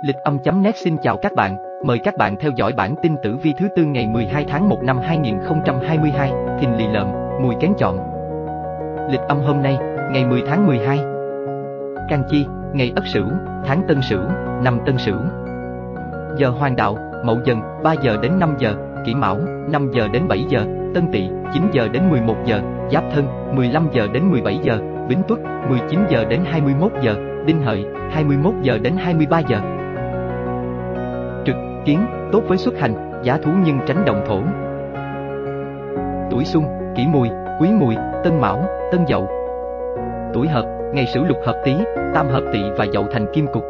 Lịch âm.net xin chào các bạn, mời các bạn theo dõi bản tin tử vi thứ tư ngày 12 tháng 1 năm 2022, thìn lì lợm, mùi kén chọn. Lịch âm hôm nay, ngày 10 tháng 12. Can chi, ngày Ất Sửu, tháng Tân Sửu, năm Tân Sửu. Giờ hoàng đạo, Mậu Dần, 3 giờ đến 5 giờ, Kỷ Mão, 5 giờ đến 7 giờ, Tân Tỵ, 9 giờ đến 11 giờ, Giáp Thân, 15 giờ đến 17 giờ, Bính Tuất, 19 giờ đến 21 giờ, Đinh Hợi, 21 giờ đến 23 giờ. Kiến, tốt với xuất hành, giá thú nhưng tránh động thổ. Tuổi Xuân, Kỷ Mùi, Quý Mùi, Tân Mão, Tân Dậu. Tuổi Hợp, ngày Sửu Lục hợp Tý, Tam hợp Tỵ và Dậu thành Kim Cục.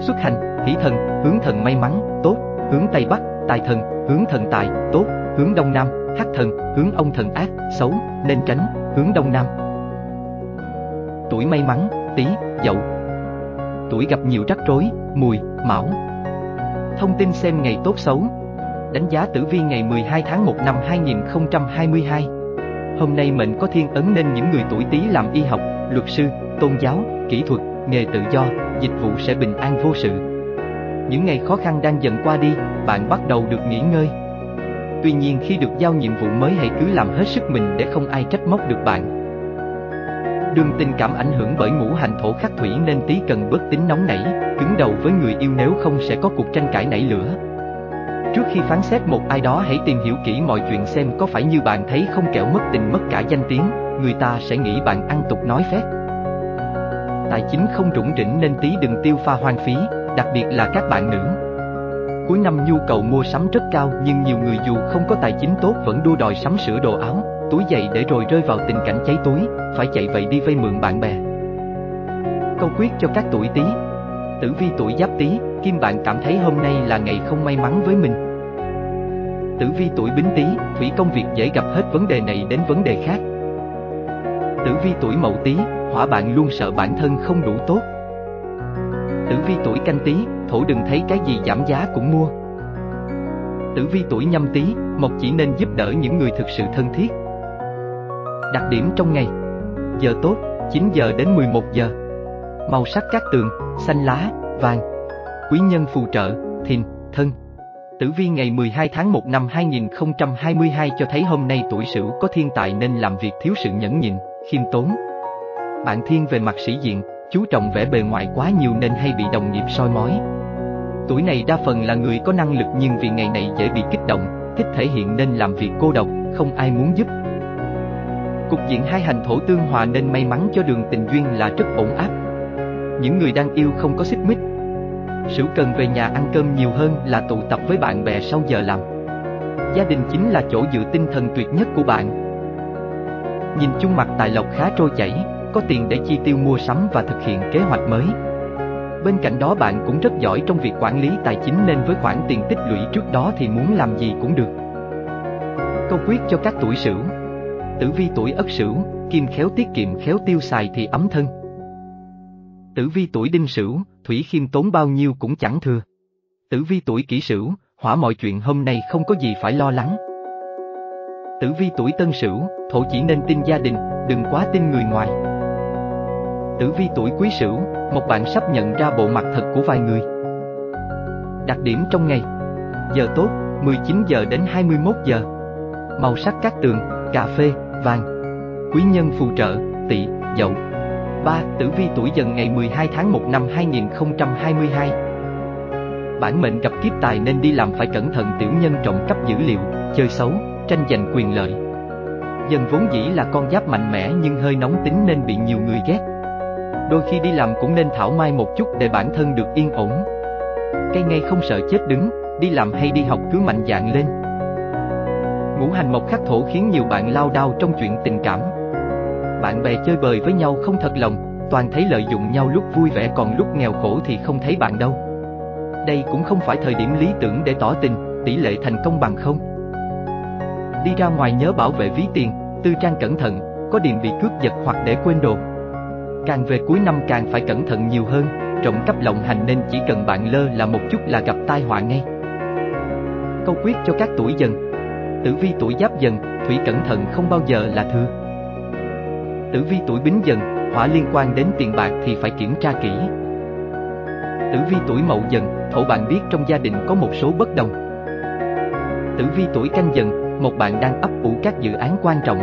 Xuất hành, Hỷ Thần, hướng thần may mắn, tốt, hướng Tây Bắc, Tài Thần, hướng thần tài, tốt, hướng Đông Nam, Hắc Thần, hướng ông thần ác, xấu, nên tránh, hướng Đông Nam. Tuổi may mắn, Tý, Dậu. Tuổi gặp nhiều rắc rối, Mùi, Mão. Thông tin xem ngày tốt xấu. Đánh giá tử vi ngày 12 tháng 1 năm 2022. Hôm nay mệnh có thiên ấn nên những người tuổi Tý làm y học, luật sư, tôn giáo, kỹ thuật, nghề tự do, dịch vụ sẽ bình an vô sự. Những ngày khó khăn đang dần qua đi, bạn bắt đầu được nghỉ ngơi. Tuy nhiên khi được giao nhiệm vụ mới hãy cứ làm hết sức mình để không ai trách móc được bạn đương tình cảm ảnh hưởng bởi ngũ hành thổ khắc thủy nên tí cần bớt tính nóng nảy, cứng đầu với người yêu nếu không sẽ có cuộc tranh cãi nảy lửa. Trước khi phán xét một ai đó hãy tìm hiểu kỹ mọi chuyện xem có phải như bạn thấy không kẻo mất tình mất cả danh tiếng, người ta sẽ nghĩ bạn ăn tục nói phép. Tài chính không rủng rỉnh nên tí đừng tiêu pha hoang phí, đặc biệt là các bạn nữ. Cuối năm nhu cầu mua sắm rất cao nhưng nhiều người dù không có tài chính tốt vẫn đua đòi sắm sửa đồ áo, túi giày để rồi rơi vào tình cảnh cháy túi, phải chạy vậy đi vay mượn bạn bè. Câu quyết cho các tuổi Tý. Tử vi tuổi Giáp Tý, Kim bạn cảm thấy hôm nay là ngày không may mắn với mình. Tử vi tuổi Bính Tý, thủy công việc dễ gặp hết vấn đề này đến vấn đề khác. Tử vi tuổi Mậu Tý, hỏa bạn luôn sợ bản thân không đủ tốt. Tử vi tuổi Canh Tý, thổ đừng thấy cái gì giảm giá cũng mua. Tử vi tuổi Nhâm Tý, mộc chỉ nên giúp đỡ những người thực sự thân thiết. Đặc điểm trong ngày. Giờ tốt, 9 giờ đến 11 giờ. Màu sắc các tường, xanh lá, vàng. Quý nhân phù trợ, thìn, thân. Tử vi ngày 12 tháng 1 năm 2022 cho thấy hôm nay tuổi sửu có thiên tài nên làm việc thiếu sự nhẫn nhịn, khiêm tốn. Bạn thiên về mặt sĩ diện, chú trọng vẻ bề ngoài quá nhiều nên hay bị đồng nghiệp soi mói. Tuổi này đa phần là người có năng lực nhưng vì ngày này dễ bị kích động, thích thể hiện nên làm việc cô độc, không ai muốn giúp, Cục diện hai hành thổ tương hòa nên may mắn cho đường tình duyên là rất ổn áp. Những người đang yêu không có xích mích. Sửu cần về nhà ăn cơm nhiều hơn là tụ tập với bạn bè sau giờ làm. Gia đình chính là chỗ dựa tinh thần tuyệt nhất của bạn. Nhìn chung mặt tài lộc khá trôi chảy, có tiền để chi tiêu mua sắm và thực hiện kế hoạch mới. Bên cạnh đó bạn cũng rất giỏi trong việc quản lý tài chính nên với khoản tiền tích lũy trước đó thì muốn làm gì cũng được. Câu quyết cho các tuổi sửu Tử vi tuổi Ất Sửu, kim khéo tiết kiệm khéo tiêu xài thì ấm thân. Tử vi tuổi Đinh Sửu, thủy khiêm tốn bao nhiêu cũng chẳng thừa. Tử vi tuổi Kỷ Sửu, hỏa mọi chuyện hôm nay không có gì phải lo lắng. Tử vi tuổi Tân Sửu, thổ chỉ nên tin gia đình, đừng quá tin người ngoài. Tử vi tuổi Quý Sửu, một bạn sắp nhận ra bộ mặt thật của vài người. Đặc điểm trong ngày Giờ tốt, 19 giờ đến 21 giờ Màu sắc các tường, cà phê, vàng. Quý nhân phù trợ, tỵ, dậu. 3. Tử vi tuổi dần ngày 12 tháng 1 năm 2022 Bản mệnh gặp kiếp tài nên đi làm phải cẩn thận tiểu nhân trộm cắp dữ liệu, chơi xấu, tranh giành quyền lợi. Dần vốn dĩ là con giáp mạnh mẽ nhưng hơi nóng tính nên bị nhiều người ghét. Đôi khi đi làm cũng nên thảo mai một chút để bản thân được yên ổn. Cây ngay không sợ chết đứng, đi làm hay đi học cứ mạnh dạn lên, Ngũ hành mộc khắc thổ khiến nhiều bạn lao đao trong chuyện tình cảm. Bạn bè chơi bời với nhau không thật lòng, toàn thấy lợi dụng nhau lúc vui vẻ còn lúc nghèo khổ thì không thấy bạn đâu. Đây cũng không phải thời điểm lý tưởng để tỏ tình, tỷ lệ thành công bằng không. Đi ra ngoài nhớ bảo vệ ví tiền, tư trang cẩn thận, có điểm bị cướp giật hoặc để quên đồ. Càng về cuối năm càng phải cẩn thận nhiều hơn, trộm cắp lộng hành nên chỉ cần bạn lơ là một chút là gặp tai họa ngay. Câu quyết cho các tuổi dần Tử vi tuổi giáp dần, thủy cẩn thận không bao giờ là thừa. Tử vi tuổi bính dần, hỏa liên quan đến tiền bạc thì phải kiểm tra kỹ. Tử vi tuổi Mậu Dần, thổ bạn biết trong gia đình có một số bất đồng. Tử vi tuổi Canh Dần, một bạn đang ấp ủ các dự án quan trọng.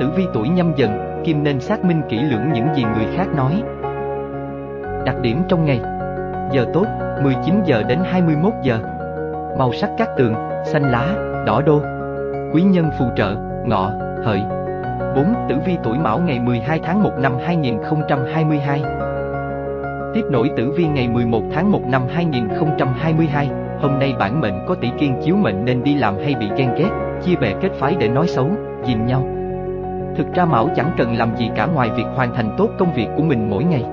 Tử vi tuổi Nhâm Dần, Kim nên xác minh kỹ lưỡng những gì người khác nói. Đặc điểm trong ngày Giờ tốt, 19 giờ đến 21 giờ Màu sắc các tường, xanh lá, đỏ đô. Quý nhân phù trợ, ngọ, hợi. 4. Tử vi tuổi Mão ngày 12 tháng 1 năm 2022 Tiếp nổi tử vi ngày 11 tháng 1 năm 2022 Hôm nay bản mệnh có tỷ kiên chiếu mệnh nên đi làm hay bị ghen ghét, chia bè kết phái để nói xấu, dìm nhau. Thực ra Mão chẳng cần làm gì cả ngoài việc hoàn thành tốt công việc của mình mỗi ngày.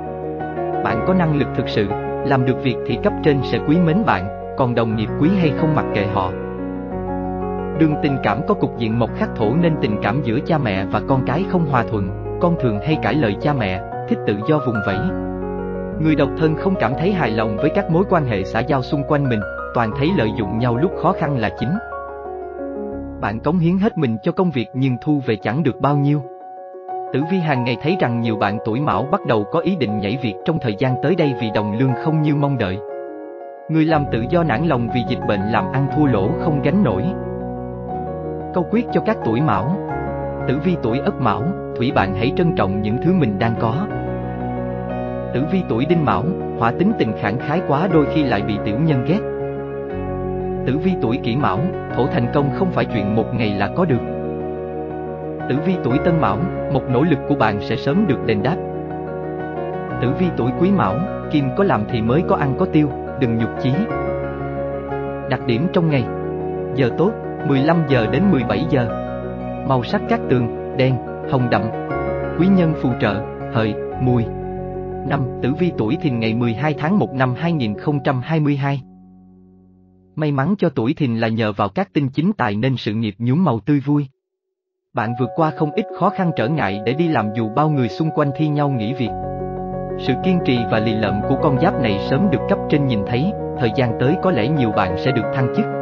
Bạn có năng lực thực sự, làm được việc thì cấp trên sẽ quý mến bạn, còn đồng nghiệp quý hay không mặc kệ họ đương tình cảm có cục diện mộc khắc thổ nên tình cảm giữa cha mẹ và con cái không hòa thuận, con thường hay cãi lời cha mẹ, thích tự do vùng vẫy. Người độc thân không cảm thấy hài lòng với các mối quan hệ xã giao xung quanh mình, toàn thấy lợi dụng nhau lúc khó khăn là chính. Bạn cống hiến hết mình cho công việc nhưng thu về chẳng được bao nhiêu. Tử vi hàng ngày thấy rằng nhiều bạn tuổi mão bắt đầu có ý định nhảy việc trong thời gian tới đây vì đồng lương không như mong đợi. Người làm tự do nản lòng vì dịch bệnh làm ăn thua lỗ không gánh nổi. Câu quyết cho các tuổi mão Tử vi tuổi ất mão, thủy bạn hãy trân trọng những thứ mình đang có. Tử vi tuổi đinh mão, hỏa tính tình khẳng khái quá đôi khi lại bị tiểu nhân ghét. Tử vi tuổi kỷ mão, thổ thành công không phải chuyện một ngày là có được. Tử vi tuổi Tân Mão, một nỗ lực của bạn sẽ sớm được đền đáp. Tử vi tuổi Quý Mão, kim có làm thì mới có ăn có tiêu, đừng nhục chí. Đặc điểm trong ngày. Giờ tốt, 15 giờ đến 17 giờ. Màu sắc các tường, đen, hồng đậm. Quý nhân phù trợ, hợi, mùi. Năm, tử vi tuổi thìn ngày 12 tháng 1 năm 2022. May mắn cho tuổi thìn là nhờ vào các tinh chính tài nên sự nghiệp nhuốm màu tươi vui. Bạn vượt qua không ít khó khăn trở ngại để đi làm dù bao người xung quanh thi nhau nghỉ việc. Sự kiên trì và lì lợm của con giáp này sớm được cấp trên nhìn thấy, thời gian tới có lẽ nhiều bạn sẽ được thăng chức.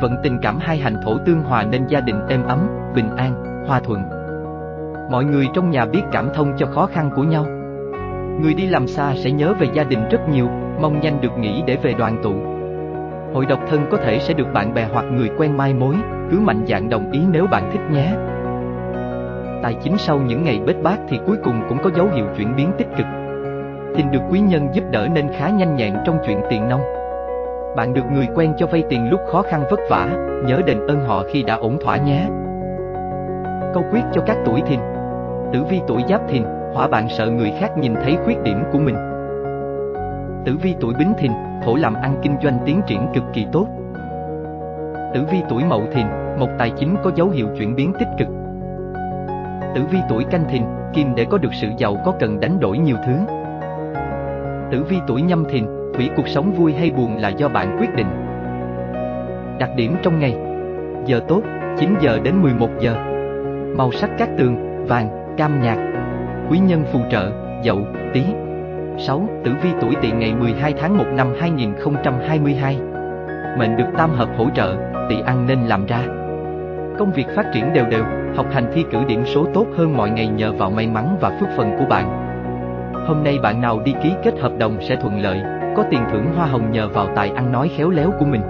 Vận tình cảm hai hành thổ tương hòa nên gia đình êm ấm, bình an, hòa thuận. Mọi người trong nhà biết cảm thông cho khó khăn của nhau. Người đi làm xa sẽ nhớ về gia đình rất nhiều, mong nhanh được nghỉ để về đoàn tụ. Hội độc thân có thể sẽ được bạn bè hoặc người quen mai mối, cứ mạnh dạn đồng ý nếu bạn thích nhé. Tài chính sau những ngày bết bát thì cuối cùng cũng có dấu hiệu chuyển biến tích cực. Thìn được quý nhân giúp đỡ nên khá nhanh nhẹn trong chuyện tiền nông. Bạn được người quen cho vay tiền lúc khó khăn vất vả, nhớ đền ơn họ khi đã ổn thỏa nhé. Câu quyết cho các tuổi thìn Tử vi tuổi giáp thìn, hỏa bạn sợ người khác nhìn thấy khuyết điểm của mình. Tử vi tuổi bính thìn, thổ làm ăn kinh doanh tiến triển cực kỳ tốt. Tử vi tuổi mậu thìn, mộc tài chính có dấu hiệu chuyển biến tích cực. Tử vi tuổi canh thìn, kim để có được sự giàu có cần đánh đổi nhiều thứ. Tử vi tuổi nhâm thìn, thủy cuộc sống vui hay buồn là do bạn quyết định. Đặc điểm trong ngày. Giờ tốt, 9 giờ đến 11 giờ. Màu sắc các tường, vàng, cam nhạt. Quý nhân phù trợ, dậu, tí 6. Tử vi tuổi tỵ ngày 12 tháng 1 năm 2022 Mệnh được tam hợp hỗ trợ, tỵ ăn nên làm ra. Công việc phát triển đều đều, học hành thi cử điểm số tốt hơn mọi ngày nhờ vào may mắn và phước phần của bạn. Hôm nay bạn nào đi ký kết hợp đồng sẽ thuận lợi, có tiền thưởng hoa hồng nhờ vào tài ăn nói khéo léo của mình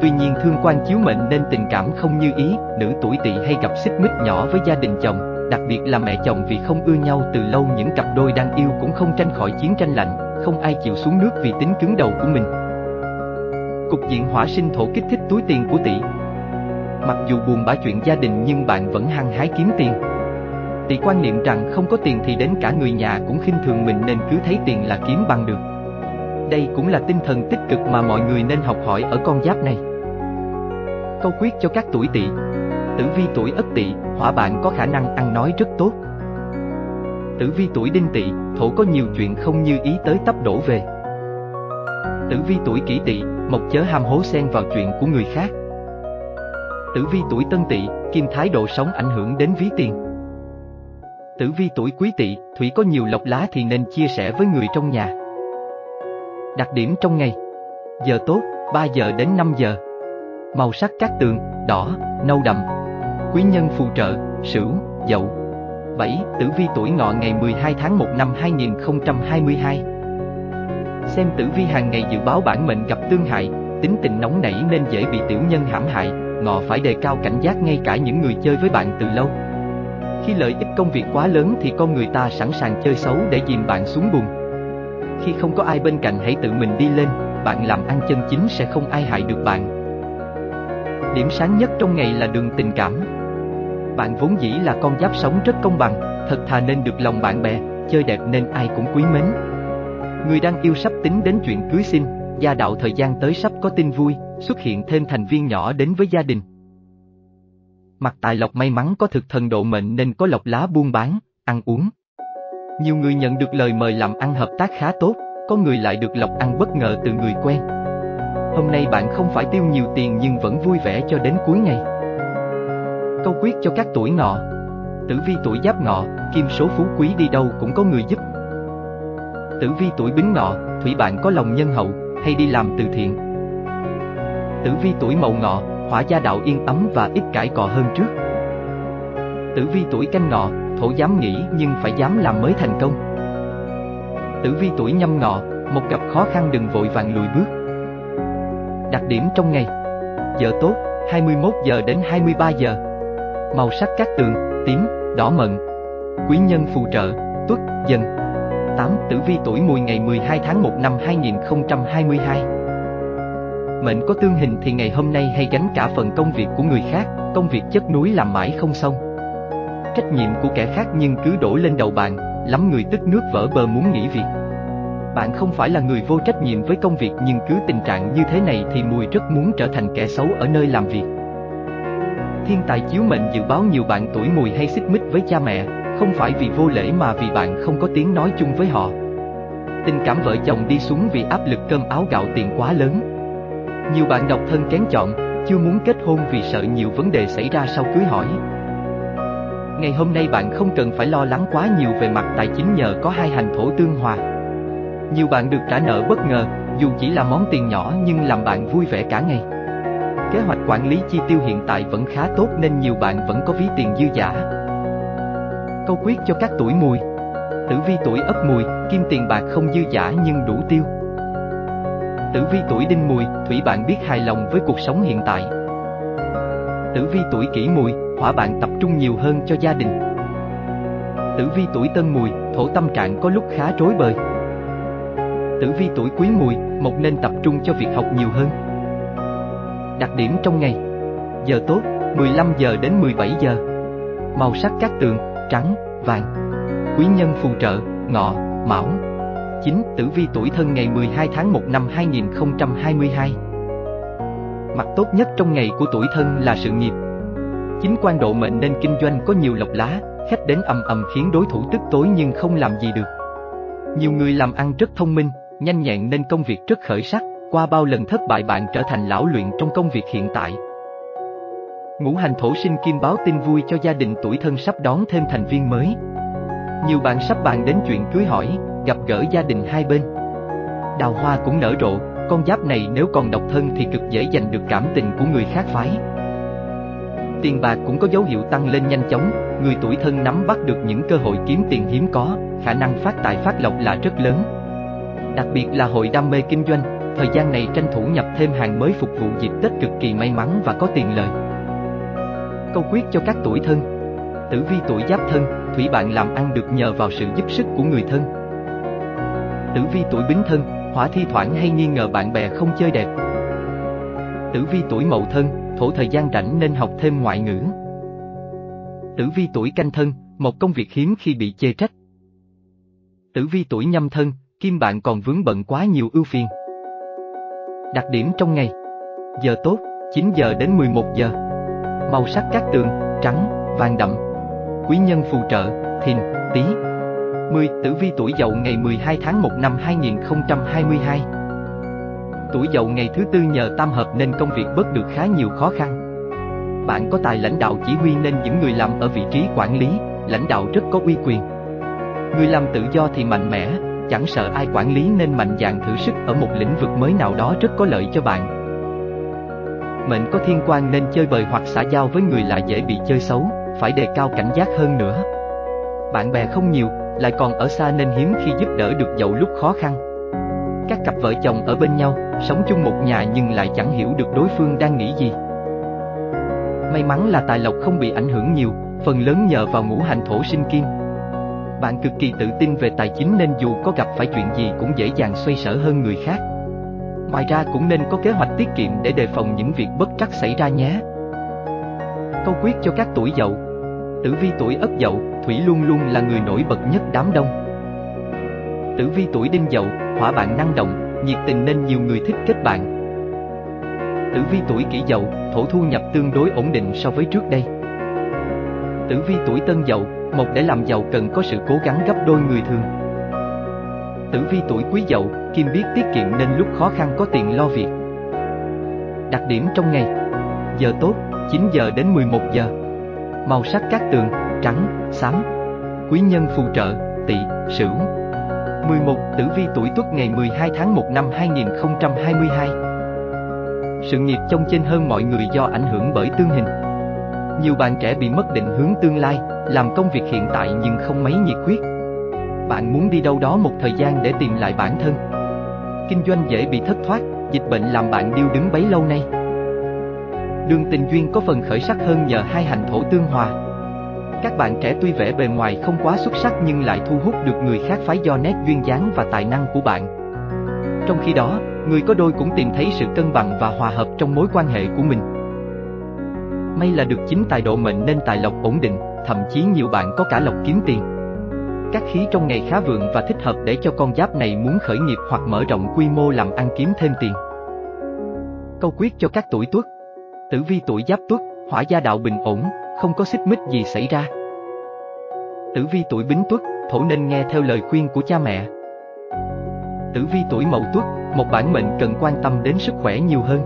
Tuy nhiên thương quan chiếu mệnh nên tình cảm không như ý, nữ tuổi tỵ hay gặp xích mích nhỏ với gia đình chồng đặc biệt là mẹ chồng vì không ưa nhau từ lâu những cặp đôi đang yêu cũng không tranh khỏi chiến tranh lạnh, không ai chịu xuống nước vì tính cứng đầu của mình. Cục diện hỏa sinh thổ kích thích túi tiền của tỷ. Mặc dù buồn bã chuyện gia đình nhưng bạn vẫn hăng hái kiếm tiền. Tỷ quan niệm rằng không có tiền thì đến cả người nhà cũng khinh thường mình nên cứ thấy tiền là kiếm bằng được. Đây cũng là tinh thần tích cực mà mọi người nên học hỏi ở con giáp này. Câu quyết cho các tuổi tỵ Tử vi tuổi Ất Tỵ, hỏa bạn có khả năng ăn nói rất tốt. Tử vi tuổi Đinh Tỵ, thổ có nhiều chuyện không như ý tới tấp đổ về. Tử vi tuổi Kỷ Tỵ, mộc chớ ham hố xen vào chuyện của người khác. Tử vi tuổi Tân Tỵ, kim thái độ sống ảnh hưởng đến ví tiền. Tử vi tuổi Quý Tỵ, thủy có nhiều lộc lá thì nên chia sẻ với người trong nhà. Đặc điểm trong ngày Giờ tốt, 3 giờ đến 5 giờ Màu sắc các tường, đỏ, nâu đậm Quý nhân phù trợ, sửu, dậu 7. Tử vi tuổi ngọ ngày 12 tháng 1 năm 2022 Xem tử vi hàng ngày dự báo bản mệnh gặp tương hại, tính tình nóng nảy nên dễ bị tiểu nhân hãm hại, ngọ phải đề cao cảnh giác ngay cả những người chơi với bạn từ lâu. Khi lợi ích công việc quá lớn thì con người ta sẵn sàng chơi xấu để dìm bạn xuống bùn. Khi không có ai bên cạnh hãy tự mình đi lên, bạn làm ăn chân chính sẽ không ai hại được bạn. Điểm sáng nhất trong ngày là đường tình cảm. Bạn vốn dĩ là con giáp sống rất công bằng, thật thà nên được lòng bạn bè, chơi đẹp nên ai cũng quý mến. Người đang yêu sắp tính đến chuyện cưới xin, gia đạo thời gian tới sắp có tin vui, xuất hiện thêm thành viên nhỏ đến với gia đình. Mặt tài lộc may mắn có thực thần độ mệnh nên có lộc lá buôn bán, ăn uống. Nhiều người nhận được lời mời làm ăn hợp tác khá tốt, có người lại được lộc ăn bất ngờ từ người quen. Hôm nay bạn không phải tiêu nhiều tiền nhưng vẫn vui vẻ cho đến cuối ngày. Câu quyết cho các tuổi ngọ Tử vi tuổi giáp ngọ, kim số phú quý đi đâu cũng có người giúp. Tử vi tuổi bính ngọ, thủy bạn có lòng nhân hậu, hay đi làm từ thiện. Tử vi tuổi mậu ngọ, hỏa gia đạo yên ấm và ít cãi cọ hơn trước. Tử vi tuổi canh ngọ, thổ dám nghĩ nhưng phải dám làm mới thành công. Tử vi tuổi nhâm ngọ, một gặp khó khăn đừng vội vàng lùi bước. Đặc điểm trong ngày Giờ tốt, 21 giờ đến 23 giờ Màu sắc các tường, tím, đỏ mận Quý nhân phù trợ, tuất, dần 8. Tử vi tuổi mùi ngày 12 tháng 1 năm 2022 Mệnh có tương hình thì ngày hôm nay hay gánh cả phần công việc của người khác, công việc chất núi làm mãi không xong. Trách nhiệm của kẻ khác nhưng cứ đổ lên đầu bạn, lắm người tức nước vỡ bờ muốn nghỉ việc. Bạn không phải là người vô trách nhiệm với công việc nhưng cứ tình trạng như thế này thì Mùi rất muốn trở thành kẻ xấu ở nơi làm việc. Thiên tài chiếu mệnh dự báo nhiều bạn tuổi Mùi hay xích mích với cha mẹ, không phải vì vô lễ mà vì bạn không có tiếng nói chung với họ. Tình cảm vợ chồng đi xuống vì áp lực cơm áo gạo tiền quá lớn. Nhiều bạn độc thân kén chọn, chưa muốn kết hôn vì sợ nhiều vấn đề xảy ra sau cưới hỏi. Ngày hôm nay bạn không cần phải lo lắng quá nhiều về mặt tài chính nhờ có hai hành thổ tương hòa. Nhiều bạn được trả nợ bất ngờ, dù chỉ là món tiền nhỏ nhưng làm bạn vui vẻ cả ngày. Kế hoạch quản lý chi tiêu hiện tại vẫn khá tốt nên nhiều bạn vẫn có ví tiền dư giả. Câu quyết cho các tuổi mùi Tử vi tuổi ất mùi, kim tiền bạc không dư giả nhưng đủ tiêu. Tử vi tuổi đinh mùi, thủy bạn biết hài lòng với cuộc sống hiện tại. Tử vi tuổi kỷ mùi, hỏa bạn tập trung nhiều hơn cho gia đình. Tử vi tuổi tân mùi, thổ tâm trạng có lúc khá rối bời. Tử vi tuổi quý mùi, mộc nên tập trung cho việc học nhiều hơn. Đặc điểm trong ngày Giờ tốt, 15 giờ đến 17 giờ Màu sắc các tường, trắng, vàng Quý nhân phù trợ, ngọ, mão 9. Tử vi tuổi thân ngày 12 tháng 1 năm 2022 Mặt tốt nhất trong ngày của tuổi thân là sự nghiệp Chính quan độ mệnh nên kinh doanh có nhiều lộc lá, khách đến ầm ầm khiến đối thủ tức tối nhưng không làm gì được. Nhiều người làm ăn rất thông minh, nhanh nhẹn nên công việc rất khởi sắc, qua bao lần thất bại bạn trở thành lão luyện trong công việc hiện tại. Ngũ hành thổ sinh kim báo tin vui cho gia đình tuổi thân sắp đón thêm thành viên mới. Nhiều bạn sắp bàn đến chuyện cưới hỏi, gặp gỡ gia đình hai bên. Đào hoa cũng nở rộ, con giáp này nếu còn độc thân thì cực dễ giành được cảm tình của người khác phái. Tiền bạc cũng có dấu hiệu tăng lên nhanh chóng, người tuổi thân nắm bắt được những cơ hội kiếm tiền hiếm có, khả năng phát tài phát lộc là rất lớn. Đặc biệt là hội đam mê kinh doanh, thời gian này tranh thủ nhập thêm hàng mới phục vụ dịp Tết cực kỳ may mắn và có tiền lợi. Câu quyết cho các tuổi thân Tử vi tuổi giáp thân, thủy bạn làm ăn được nhờ vào sự giúp sức của người thân. Tử vi tuổi bính thân, hỏa thi thoảng hay nghi ngờ bạn bè không chơi đẹp. Tử vi tuổi mậu thân, thổ thời gian rảnh nên học thêm ngoại ngữ. Tử vi tuổi canh thân, một công việc hiếm khi bị chê trách. Tử vi tuổi nhâm thân, kim bạn còn vướng bận quá nhiều ưu phiền. Đặc điểm trong ngày Giờ tốt, 9 giờ đến 11 giờ Màu sắc các tường, trắng, vàng đậm Quý nhân phù trợ, thìn, tý 10. Tử vi tuổi dậu ngày 12 tháng 1 năm 2022 Tuổi dậu ngày thứ tư nhờ tam hợp nên công việc bớt được khá nhiều khó khăn Bạn có tài lãnh đạo chỉ huy nên những người làm ở vị trí quản lý, lãnh đạo rất có uy quyền Người làm tự do thì mạnh mẽ, chẳng sợ ai quản lý nên mạnh dạn thử sức ở một lĩnh vực mới nào đó rất có lợi cho bạn. Mệnh có thiên quan nên chơi bời hoặc xã giao với người lạ dễ bị chơi xấu, phải đề cao cảnh giác hơn nữa. Bạn bè không nhiều, lại còn ở xa nên hiếm khi giúp đỡ được dậu lúc khó khăn. Các cặp vợ chồng ở bên nhau, sống chung một nhà nhưng lại chẳng hiểu được đối phương đang nghĩ gì. May mắn là tài lộc không bị ảnh hưởng nhiều, phần lớn nhờ vào ngũ hành thổ sinh kim. Bạn cực kỳ tự tin về tài chính nên dù có gặp phải chuyện gì cũng dễ dàng xoay sở hơn người khác. Ngoài ra cũng nên có kế hoạch tiết kiệm để đề phòng những việc bất trắc xảy ra nhé. Câu quyết cho các tuổi dậu Tử vi tuổi ất dậu, Thủy luôn luôn là người nổi bật nhất đám đông. Tử vi tuổi đinh dậu, hỏa bạn năng động, nhiệt tình nên nhiều người thích kết bạn. Tử vi tuổi kỷ dậu, thổ thu nhập tương đối ổn định so với trước đây. Tử vi tuổi tân dậu, một để làm giàu cần có sự cố gắng gấp đôi người thường. Tử vi tuổi quý dậu, kim biết tiết kiệm nên lúc khó khăn có tiền lo việc. Đặc điểm trong ngày Giờ tốt, 9 giờ đến 11 giờ Màu sắc các tường, trắng, xám. Quý nhân phù trợ, tỵ, sửu. 11. Tử vi tuổi Tuất ngày 12 tháng 1 năm 2022 Sự nghiệp trông trên hơn mọi người do ảnh hưởng bởi tương hình. Nhiều bạn trẻ bị mất định hướng tương lai, làm công việc hiện tại nhưng không mấy nhiệt huyết. Bạn muốn đi đâu đó một thời gian để tìm lại bản thân. Kinh doanh dễ bị thất thoát, dịch bệnh làm bạn điêu đứng bấy lâu nay. Đường tình duyên có phần khởi sắc hơn nhờ hai hành thổ tương hòa. Các bạn trẻ tuy vẻ bề ngoài không quá xuất sắc nhưng lại thu hút được người khác phái do nét duyên dáng và tài năng của bạn. Trong khi đó, người có đôi cũng tìm thấy sự cân bằng và hòa hợp trong mối quan hệ của mình. May là được chính tài độ mệnh nên tài lộc ổn định, thậm chí nhiều bạn có cả lộc kiếm tiền. Các khí trong ngày khá vượng và thích hợp để cho con giáp này muốn khởi nghiệp hoặc mở rộng quy mô làm ăn kiếm thêm tiền. Câu quyết cho các tuổi tuất Tử vi tuổi giáp tuất, hỏa gia đạo bình ổn, không có xích mích gì xảy ra. Tử vi tuổi bính tuất, thổ nên nghe theo lời khuyên của cha mẹ. Tử vi tuổi mậu tuất, một bản mệnh cần quan tâm đến sức khỏe nhiều hơn.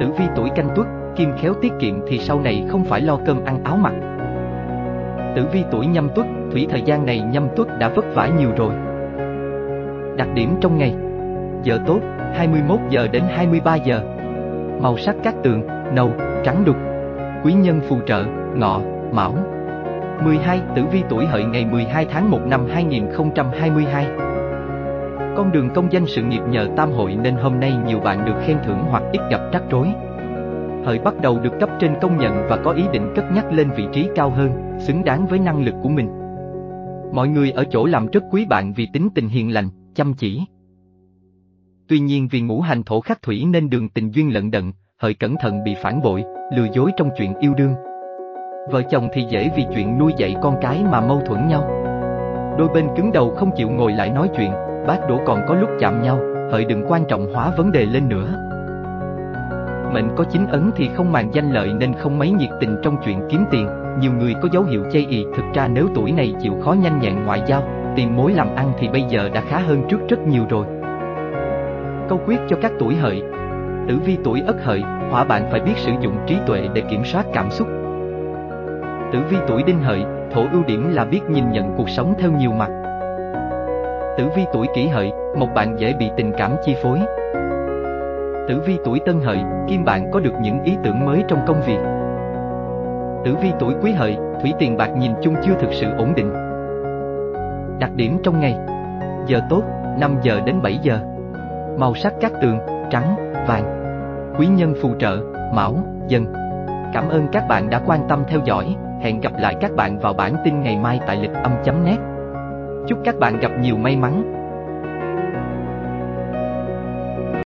Tử vi tuổi canh tuất, kim khéo tiết kiệm thì sau này không phải lo cơm ăn áo mặc. Tử vi tuổi nhâm tuất, thủy thời gian này nhâm tuất đã vất vả nhiều rồi. Đặc điểm trong ngày Giờ tốt, 21 giờ đến 23 giờ Màu sắc các tường, nâu, trắng đục. Quý nhân phù trợ, ngọ, mão. 12. Tử vi tuổi hợi ngày 12 tháng 1 năm 2022 Con đường công danh sự nghiệp nhờ tam hội nên hôm nay nhiều bạn được khen thưởng hoặc ít gặp rắc rối. Hợi bắt đầu được cấp trên công nhận và có ý định cất nhắc lên vị trí cao hơn, xứng đáng với năng lực của mình. Mọi người ở chỗ làm rất quý bạn vì tính tình hiền lành, chăm chỉ, Tuy nhiên vì ngũ hành thổ khắc thủy nên đường tình duyên lận đận, hợi cẩn thận bị phản bội, lừa dối trong chuyện yêu đương. Vợ chồng thì dễ vì chuyện nuôi dạy con cái mà mâu thuẫn nhau. Đôi bên cứng đầu không chịu ngồi lại nói chuyện, bác đổ còn có lúc chạm nhau, hợi đừng quan trọng hóa vấn đề lên nữa. Mệnh có chính ấn thì không màng danh lợi nên không mấy nhiệt tình trong chuyện kiếm tiền, nhiều người có dấu hiệu chây ì thực ra nếu tuổi này chịu khó nhanh nhẹn ngoại giao, tìm mối làm ăn thì bây giờ đã khá hơn trước rất nhiều rồi. Câu quyết cho các tuổi hợi Tử vi tuổi ất hợi, hỏa bạn phải biết sử dụng trí tuệ để kiểm soát cảm xúc. Tử vi tuổi đinh hợi, thổ ưu điểm là biết nhìn nhận cuộc sống theo nhiều mặt. Tử vi tuổi kỷ hợi, một bạn dễ bị tình cảm chi phối. Tử vi tuổi tân hợi, kim bạn có được những ý tưởng mới trong công việc. Tử vi tuổi quý hợi, thủy tiền bạc nhìn chung chưa thực sự ổn định. Đặc điểm trong ngày Giờ tốt, 5 giờ đến 7 giờ Màu sắc các tường, trắng, vàng. Quý nhân phù trợ, mão, dần. Cảm ơn các bạn đã quan tâm theo dõi, hẹn gặp lại các bạn vào bản tin ngày mai tại lịch âm chấm nét. Chúc các bạn gặp nhiều may mắn,